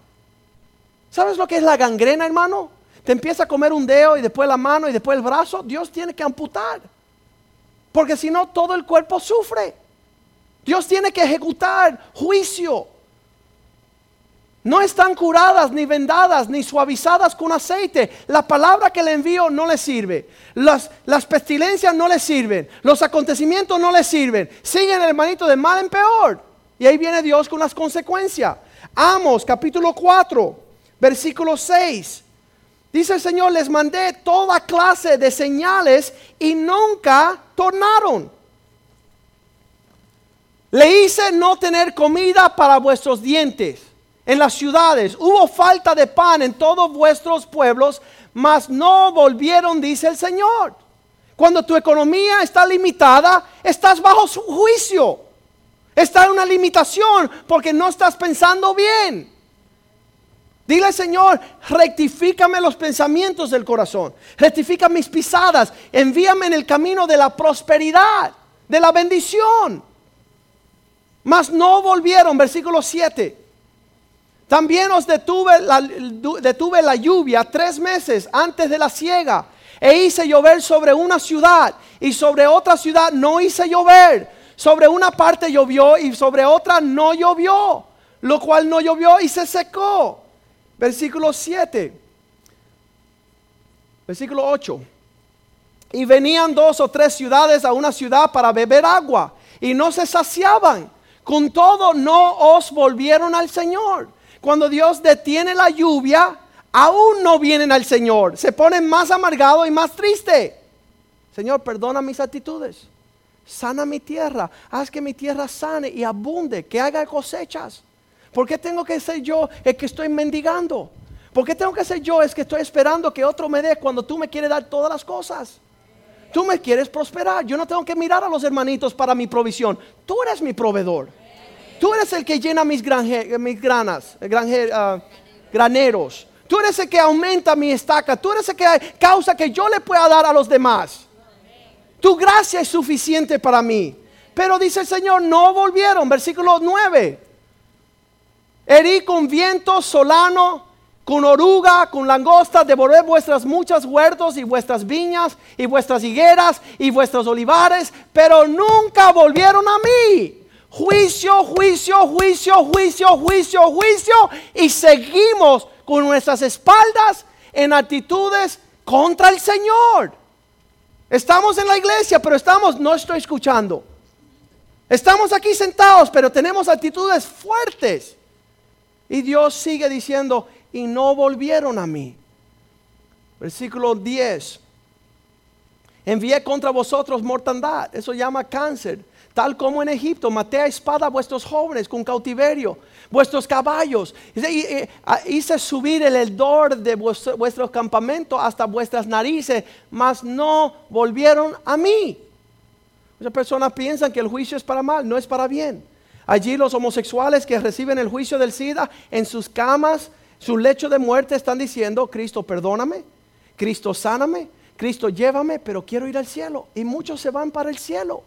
¿Sabes lo que es la gangrena, hermano? Te empieza a comer un dedo y después la mano y después el brazo. Dios tiene que amputar. Porque si no, todo el cuerpo sufre. Dios tiene que ejecutar juicio. No están curadas, ni vendadas, ni suavizadas con aceite. La palabra que le envío no le sirve. Las, las pestilencias no le sirven. Los acontecimientos no le sirven. Siguen el hermanito de mal en peor. Y ahí viene Dios con las consecuencias. Amos, capítulo 4, versículo 6. Dice el Señor, les mandé toda clase de señales y nunca tornaron. Le hice no tener comida para vuestros dientes en las ciudades. Hubo falta de pan en todos vuestros pueblos, mas no volvieron, dice el Señor. Cuando tu economía está limitada, estás bajo su juicio. Está en una limitación porque no estás pensando bien. Dile, Señor, rectifícame los pensamientos del corazón. Rectifica mis pisadas. Envíame en el camino de la prosperidad, de la bendición. Mas no volvieron, versículo 7. También os detuve la, detuve la lluvia tres meses antes de la siega e hice llover sobre una ciudad y sobre otra ciudad no hice llover. Sobre una parte llovió y sobre otra no llovió, lo cual no llovió y se secó. Versículo 7. Versículo 8. Y venían dos o tres ciudades a una ciudad para beber agua y no se saciaban. Con todo, no os volvieron al Señor. Cuando Dios detiene la lluvia, aún no vienen al Señor. Se ponen más amargados y más tristes. Señor, perdona mis actitudes. Sana mi tierra. Haz que mi tierra sane y abunde, que haga cosechas. ¿Por qué tengo que ser yo el que estoy mendigando? ¿Por qué tengo que ser yo el que estoy esperando que otro me dé cuando tú me quieres dar todas las cosas? Tú me quieres prosperar. Yo no tengo que mirar a los hermanitos para mi provisión. Tú eres mi proveedor. Tú eres el que llena mis, granas, uh, graneros. Tú eres el que aumenta mi estaca. Tú eres el que causa que yo le pueda dar a los demás. Tu gracia es suficiente para mí. Pero dice el Señor, no volvieron. Versículo 9. Herí con viento solano con oruga, con langosta, devoré vuestras muchas huertos y vuestras viñas y vuestras higueras y vuestros olivares, pero nunca volvieron a mí. Juicio, juicio, juicio, juicio, juicio, juicio. Y seguimos con nuestras espaldas en actitudes contra el Señor. Estamos en la iglesia, pero estamos, no estoy escuchando. Estamos aquí sentados, pero tenemos actitudes fuertes. Y Dios sigue diciendo, y no volvieron a mí. Versículo 10. Envié contra vosotros mortandad, eso llama cáncer, tal como en Egipto, maté a espada a vuestros jóvenes con cautiverio, vuestros caballos, hice subir el hedor de vuestros campamentos hasta vuestras narices, mas no volvieron a mí. Muchas personas piensan que el juicio es para mal, no es para bien. Allí los homosexuales que reciben el juicio del SIDA en sus camas su lecho de muerte están diciendo, Cristo, perdóname, Cristo, sáname, Cristo, llévame, pero quiero ir al cielo. Y muchos se van para el cielo.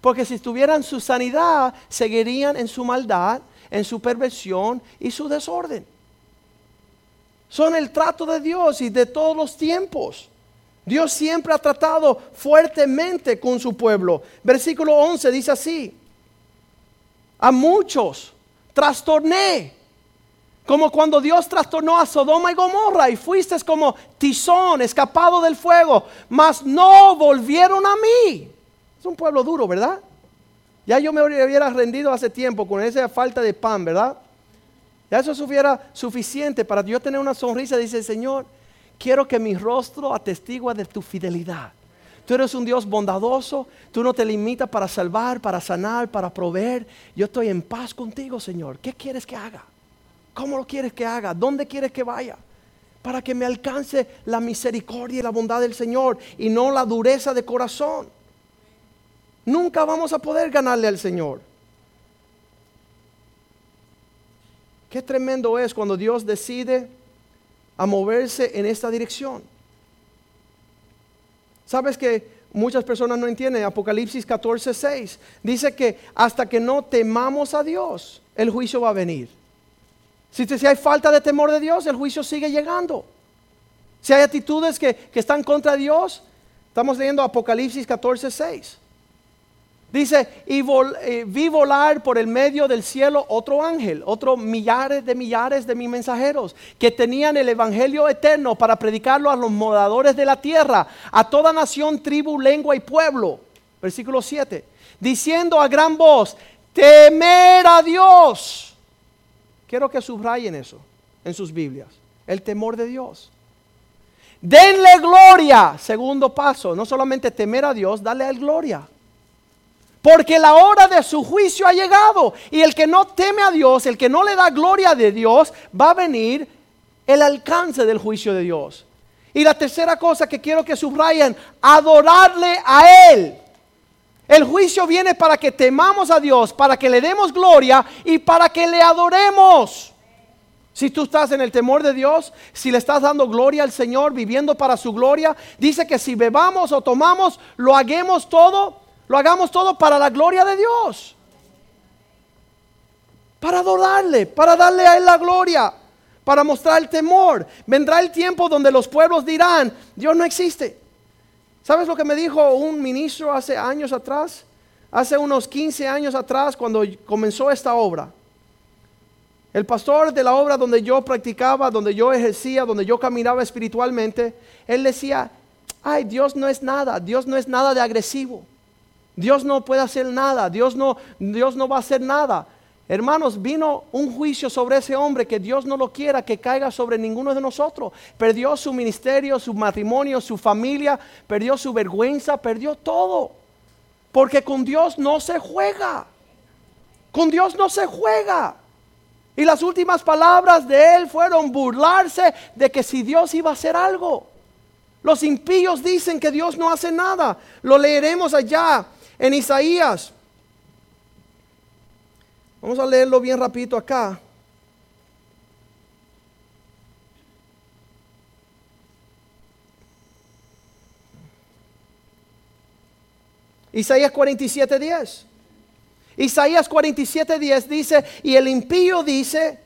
Porque si tuvieran su sanidad, seguirían en su maldad, en su perversión y su desorden. Son el trato de Dios y de todos los tiempos. Dios siempre ha tratado fuertemente con su pueblo. Versículo 11 dice así, a muchos trastorné como cuando Dios trastornó a Sodoma y Gomorra y fuiste como tizón escapado del fuego, mas no volvieron a mí. Es un pueblo duro, ¿verdad? Ya yo me hubiera rendido hace tiempo con esa falta de pan, ¿verdad? Ya eso hubiera suficiente para yo tener una sonrisa. Dice, Señor, quiero que mi rostro atestigua de tu fidelidad. Tú eres un Dios bondadoso, tú no te limitas para salvar, para sanar, para proveer. Yo estoy en paz contigo, Señor. ¿Qué quieres que haga? ¿Cómo lo quieres que haga? ¿Dónde quieres que vaya? Para que me alcance la misericordia y la bondad del Señor y no la dureza de corazón. Nunca vamos a poder ganarle al Señor. Qué tremendo es cuando Dios decide a moverse en esta dirección. ¿Sabes que muchas personas no entienden? Apocalipsis 14, 6 dice que hasta que no temamos a Dios, el juicio va a venir. Si, hay falta de temor de Dios, el juicio sigue llegando. Si hay actitudes que, están contra Dios, estamos leyendo Apocalipsis 14, 6. Dice, y eh, vi volar por el medio del cielo otro ángel, otro millares de millares de mis mensajeros, que tenían el Evangelio eterno para predicarlo a los moradores de la tierra, a toda nación, tribu, lengua y pueblo. Versículo 7. Diciendo a gran voz, temer a Dios Quiero que subrayen eso en sus Biblias. El temor de Dios. Denle gloria. Segundo paso, no solamente temer a Dios, dale gloria. Porque la hora de su juicio ha llegado. Y el que no teme a Dios, el que no le da gloria de Dios, va a venir el alcance del juicio de Dios. Y la tercera cosa que quiero que subrayen, adorarle a Él. El juicio viene para que temamos a Dios, para que le demos gloria y para que le adoremos. Si tú estás en el temor de Dios, si le estás dando gloria al Señor, viviendo para su gloria, dice que si bebamos o tomamos, lo hagamos todo, lo hagamos todo para la gloria de Dios. Para adorarle, para darle a Él la gloria, para mostrar el temor. Vendrá el tiempo donde los pueblos dirán, Dios no existe. ¿Sabes lo que me dijo un ministro hace años atrás? Hace unos 15 años atrás cuando comenzó esta obra. El pastor de la obra donde yo practicaba, donde yo ejercía, donde yo caminaba espiritualmente, él decía, ay, Dios no es nada, Dios no es nada de agresivo. Dios no puede hacer nada, Dios no, Dios no va a hacer nada. Hermanos, vino un juicio sobre ese hombre que Dios no lo quiera que caiga sobre ninguno de nosotros. Perdió su ministerio, su matrimonio, su familia, perdió su vergüenza, perdió todo. Porque con Dios no se juega. Con Dios no se juega. Y las últimas palabras de él fueron burlarse de que si Dios iba a hacer algo. Los impíos dicen que Dios no hace nada. Lo leeremos allá en Isaías Vamos a leerlo bien rapidito acá. Isaías 47:10. Isaías 47:10 dice, y el impío dice,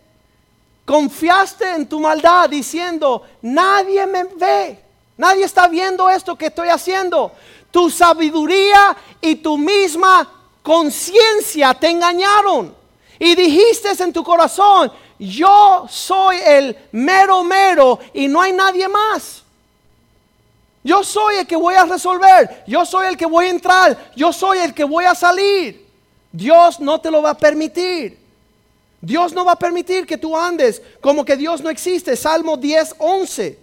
confiaste en tu maldad diciendo, nadie me ve, nadie está viendo esto que estoy haciendo. Tu sabiduría y tu misma conciencia te engañaron y dijiste en tu corazón, yo soy el mero mero y no hay nadie más. Yo soy el que voy a resolver, yo soy el que voy a entrar, yo soy el que voy a salir. Dios no te lo va a permitir. Dios no va a permitir que tú andes como que Dios no existe. Salmo 10, 11.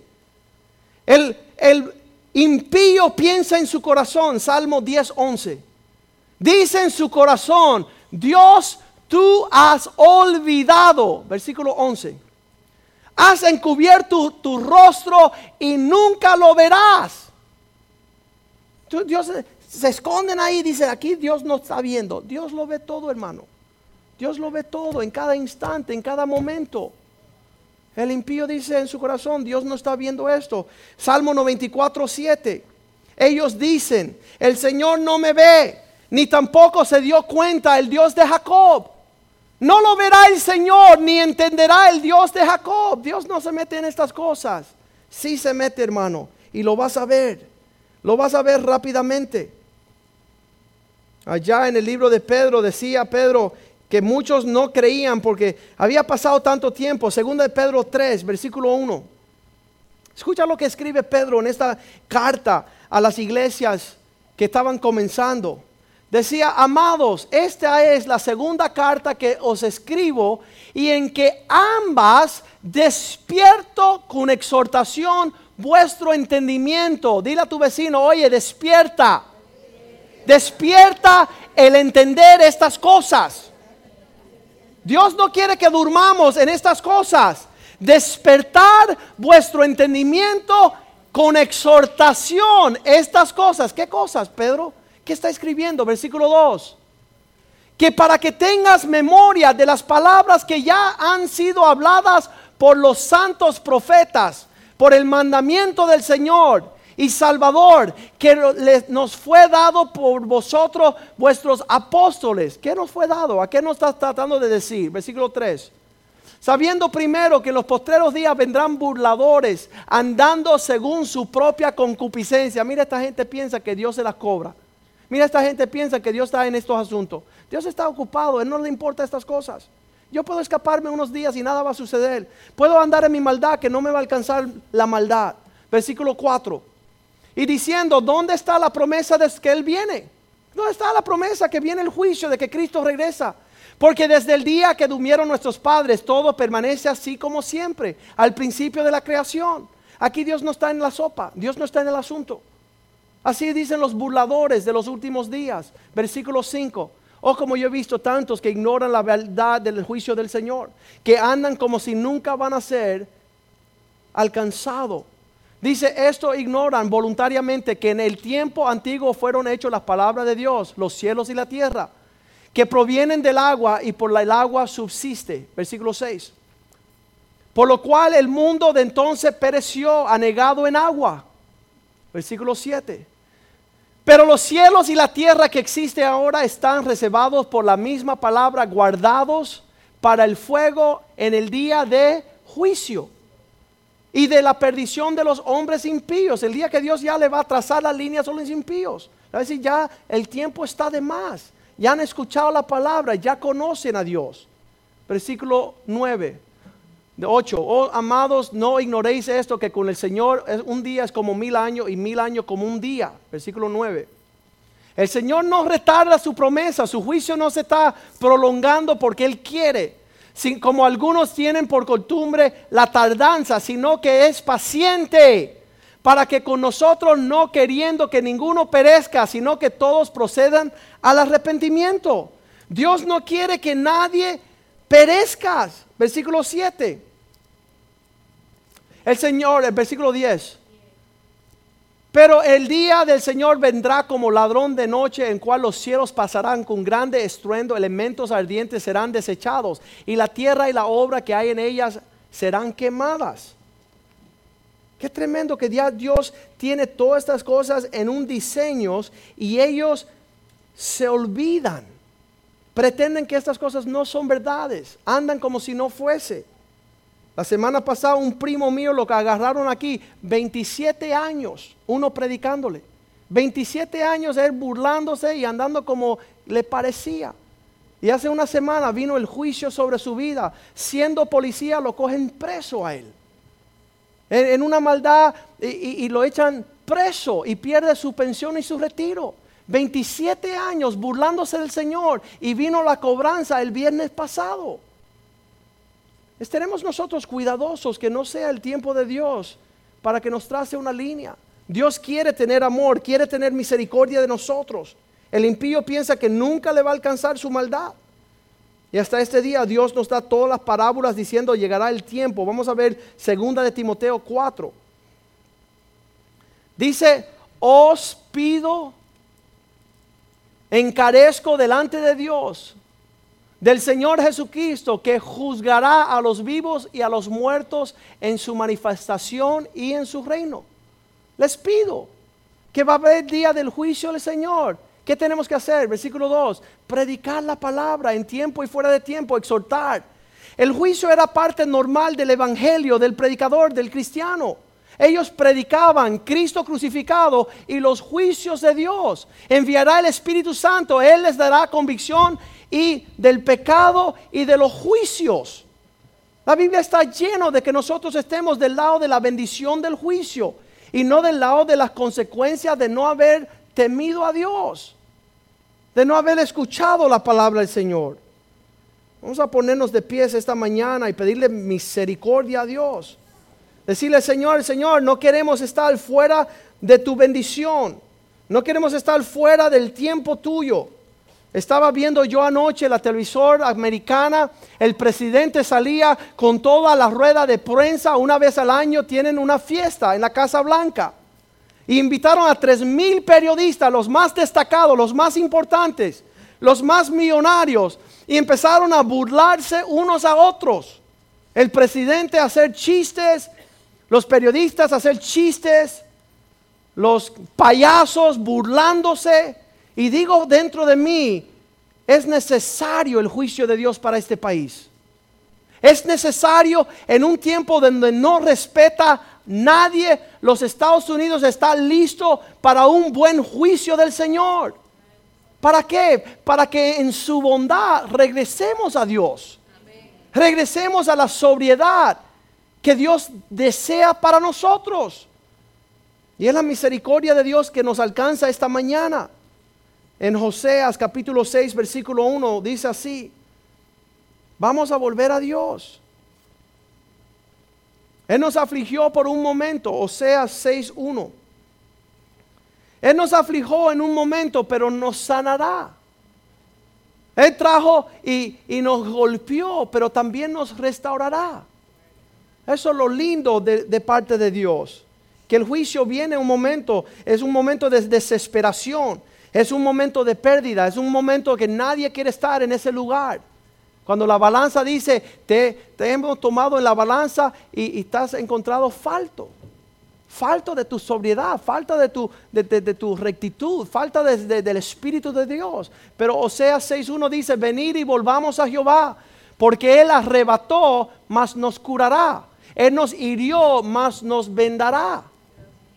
El, el impío piensa en su corazón. Salmo 10, 11. Dice en su corazón, Dios tú has olvidado, versículo 11, has encubierto tu, rostro y nunca lo verás. Dios se esconden ahí, dice, aquí Dios no está viendo. Dios lo ve todo, hermano. Dios lo ve todo, en cada instante, en cada momento. El impío dice en su corazón, Dios no está viendo esto. Salmo 94, 7. Ellos dicen, el Señor no me ve, ni tampoco se dio cuenta el Dios de Jacob. No lo verá el Señor ni entenderá el Dios de Jacob. Dios no se mete en estas cosas. Sí se mete, hermano. Y lo vas a ver. Lo vas a ver rápidamente. Allá en el libro de Pedro decía Pedro que muchos no creían porque había pasado tanto tiempo. Segunda de Pedro 3, versículo 1. Escucha lo que escribe Pedro en esta carta a las iglesias que estaban comenzando. Decía, amados, esta es la segunda carta que os escribo y en que ambas despierto con exhortación vuestro entendimiento. Dile a tu vecino, oye, despierta. Despierta el entender estas cosas. Dios no quiere que durmamos en estas cosas. Despertar vuestro entendimiento con exhortación. Estas cosas, ¿qué cosas, Pedro? ¿Qué está escribiendo? Versículo 2. Que para que tengas memoria de las palabras que ya han sido habladas por los santos profetas, por el mandamiento del Señor y Salvador, que nos fue dado por vosotros, vuestros apóstoles. ¿Qué nos fue dado? ¿A qué nos está tratando de decir? Versículo 3 sabiendo primero que en los postreros días vendrán burladores, andando según su propia concupiscencia. Mira, esta gente piensa que Dios se las cobra. Mira, esta gente piensa que Dios está en estos asuntos. Dios está ocupado, Él no le importa estas cosas. Yo puedo escaparme unos días y nada va a suceder. Puedo andar en mi maldad que no me va a alcanzar la maldad. Versículo 4. Y diciendo, ¿dónde está la promesa de que Él viene? ¿Dónde está la promesa que viene el juicio de que Cristo regresa? Porque desde el día que durmieron nuestros padres, todo permanece así como siempre, al principio de la creación. Aquí Dios no está en la sopa, Dios no está en el asunto. Así dicen los burladores de los últimos días. Versículo 5. Oh, como yo he visto tantos que ignoran la verdad del juicio del Señor, que andan como si nunca van a ser alcanzados. Dice, esto ignoran voluntariamente que en el tiempo antiguo fueron hechos las palabras de Dios, los cielos y la tierra, que provienen del agua y por el agua subsiste. Versículo 6. Por lo cual el mundo de entonces pereció anegado en agua. Versículo 7. Pero los cielos y la tierra que existe ahora están reservados por la misma palabra, guardados para el fuego en el día de juicio y de la perdición de los hombres impíos. El día que Dios ya le va a trazar las líneas a los impíos. Es decir, ya el tiempo está de más. Ya han escuchado la palabra, ya conocen a Dios. Versículo 9. 8. Oh, amados, no ignoréis esto, que con el Señor un día es como mil años y mil años como un día. Versículo 9. El Señor no retarda su promesa, su juicio no se está prolongando porque Él quiere, como algunos tienen por costumbre la tardanza, sino que es paciente para que con nosotros no queriendo que ninguno perezca, sino que todos procedan al arrepentimiento. Dios no quiere que nadie perezca. Versículo 7. El Señor, el versículo 10. Pero el día del Señor vendrá como ladrón de noche, en cual los cielos pasarán con grande estruendo, elementos ardientes serán desechados, y la tierra y la obra que hay en ellas serán quemadas. Qué tremendo que ya Dios tiene todas estas cosas en un diseño y ellos se olvidan. Pretenden que estas cosas no son verdades. Andan como si no fuese. La semana pasada un primo mío lo que agarraron aquí, 27 años, uno predicándole. 27 años él burlándose y andando como le parecía. Y hace una semana vino el juicio sobre su vida. Siendo policía lo cogen preso a él en, una maldad y, lo echan preso y pierde su pensión y su retiro. 27 años burlándose del Señor y vino la cobranza el viernes pasado. Estaremos nosotros cuidadosos que no sea el tiempo de Dios para que nos trace una línea. Dios quiere tener amor, quiere tener misericordia de nosotros. El impío piensa que nunca le va a alcanzar su maldad. Y hasta este día Dios nos da todas las parábolas diciendo llegará el tiempo. Vamos a ver segunda de Timoteo 4. Dice, os pido, encarezco delante de Dios, del Señor Jesucristo, que juzgará a los vivos y a los muertos en su manifestación y en su reino. Les pido que va a haber día del juicio del Señor ¿Qué tenemos que hacer? Versículo 2. Predicar la palabra en tiempo y fuera de tiempo, exhortar. El juicio era parte normal del evangelio, del predicador, del cristiano. Ellos predicaban Cristo crucificado y los juicios de Dios. Enviará el Espíritu Santo, Él les dará convicción y del pecado y de los juicios. La Biblia está lleno de que nosotros estemos del lado de la bendición del juicio y no del lado de las consecuencias de no haber temido a Dios de no haber escuchado la palabra del Señor. Vamos a ponernos de pies esta mañana y pedirle misericordia a Dios. Decirle, Señor, Señor, no queremos estar fuera de tu bendición. No queremos estar fuera del tiempo tuyo. Estaba viendo yo anoche la televisor americana, el presidente salía con toda la rueda de prensa, una vez al año tienen una fiesta en la Casa Blanca invitaron a tres mil periodistas, los más destacados, los más importantes, los más millonarios, y empezaron a burlarse unos a otros. El presidente a hacer chistes, los periodistas a hacer chistes, los payasos burlándose. Y digo dentro de mí, es necesario el juicio de Dios para este país. Es necesario en un tiempo donde no respeta nadie, los Estados Unidos está listo para un buen juicio del Señor. ¿Para qué? Para que en su bondad regresemos a Dios. Regresemos a la sobriedad que Dios desea para nosotros. Y es la misericordia de Dios que nos alcanza esta mañana. En Joseas capítulo 6, versículo 1 dice así, vamos a volver a Dios. Él nos afligió por un momento, o sea, 6.1. Él nos afligió en un momento, pero nos sanará. Él trajo y, nos golpeó, pero también nos restaurará. Eso es lo lindo de, de parte de Dios. Que el juicio viene un momento, es un momento de desesperación, es un momento de pérdida, es un momento que nadie quiere estar en ese lugar. Cuando la balanza dice, te, hemos tomado en la balanza y, estás encontrado falto. Falto de tu sobriedad, falta de tu, de, tu rectitud, falta del Espíritu de Dios. Pero Oseas 6.1 dice, venid y volvamos a Jehová, porque Él arrebató, mas nos curará. Él nos hirió, mas nos vendará.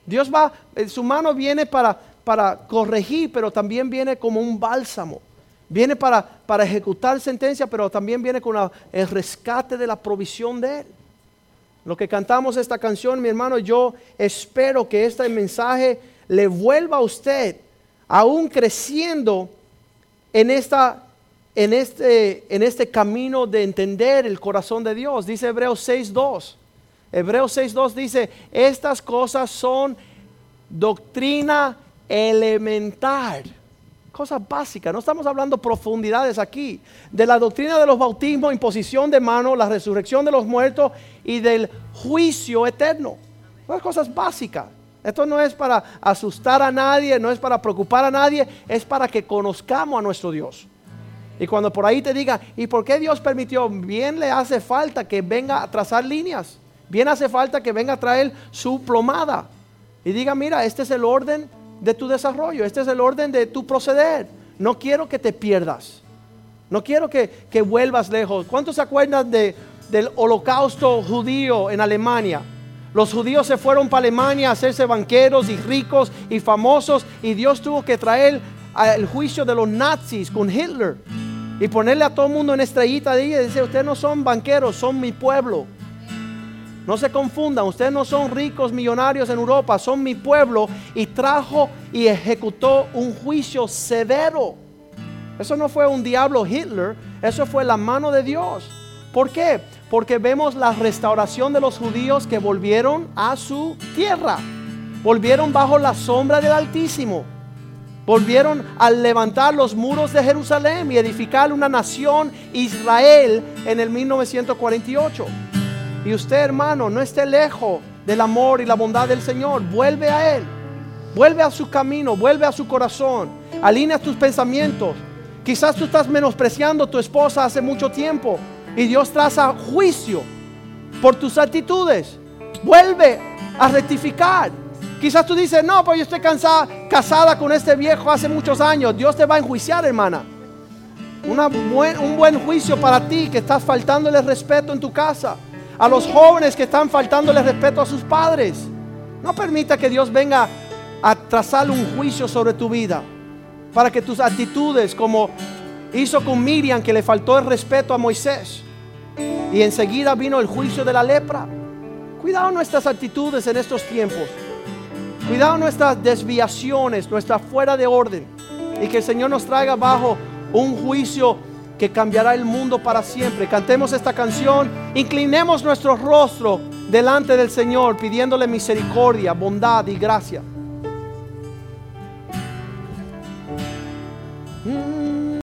Dios va, eh, su mano viene para, para corregir, pero también viene como un bálsamo. Viene para, para ejecutar sentencia, pero también viene con el rescate de la provisión de Él. Lo que cantamos esta canción, mi hermano, yo espero que este mensaje le vuelva a usted, aún creciendo en, esta, en, este, en este camino de entender el corazón de Dios. Dice Hebreos 6.2. Hebreos 6.2 dice, estas cosas son doctrina elemental cosas básicas, no estamos hablando profundidades aquí, de la doctrina de los bautismos, imposición de mano, la resurrección de los muertos y del juicio eterno. Son cosas básicas. Esto no es para asustar a nadie, no es para preocupar a nadie, es para que conozcamos a nuestro Dios. Y cuando por ahí te diga ¿y por qué Dios permitió? Bien le hace falta que venga a trazar líneas, bien hace falta que venga a traer su plomada y diga, mira, este es el orden de tu desarrollo, este es el orden de tu proceder. No quiero que te pierdas, no quiero que, vuelvas lejos. ¿Cuántos se acuerdan de, del holocausto judío en Alemania? Los judíos se fueron para Alemania a hacerse banqueros y ricos y famosos y Dios tuvo que traer el juicio de los nazis con Hitler y ponerle a todo el mundo en estrellita de ahí y decir, ustedes no son banqueros, son mi pueblo. No se confundan, ustedes no son ricos millonarios en Europa, son mi pueblo y trajo y ejecutó un juicio severo. Eso no fue un diablo Hitler, eso fue la mano de Dios. ¿Por qué? Porque vemos la restauración de los judíos que volvieron a su tierra, volvieron bajo la sombra del Altísimo, volvieron a levantar los muros de Jerusalén y edificar una nación Israel en el 1948. Y usted, hermano, no esté lejos del amor y la bondad del Señor. Vuelve a Él. Vuelve a su camino, vuelve a su corazón. Alinea tus pensamientos. Quizás tú estás menospreciando a tu esposa hace mucho tiempo y Dios traza juicio por tus actitudes. Vuelve a rectificar. Quizás tú dices, no, pues yo estoy cansada, casada con este viejo hace muchos años. Dios te va a enjuiciar, hermana. un buen juicio para ti que estás faltándole respeto en tu casa a los jóvenes que están faltándole respeto a sus padres. No permita que Dios venga a trazar un juicio sobre tu vida para que tus actitudes, como hizo con Miriam, que le faltó el respeto a Moisés, y enseguida vino el juicio de la lepra. Cuidado nuestras actitudes en estos tiempos. Cuidado nuestras desviaciones, nuestra fuera de orden. Y que el Señor nos traiga bajo un juicio que cambiará el mundo para siempre. Cantemos esta canción, inclinemos nuestro rostro delante del Señor pidiéndole misericordia, bondad y gracia.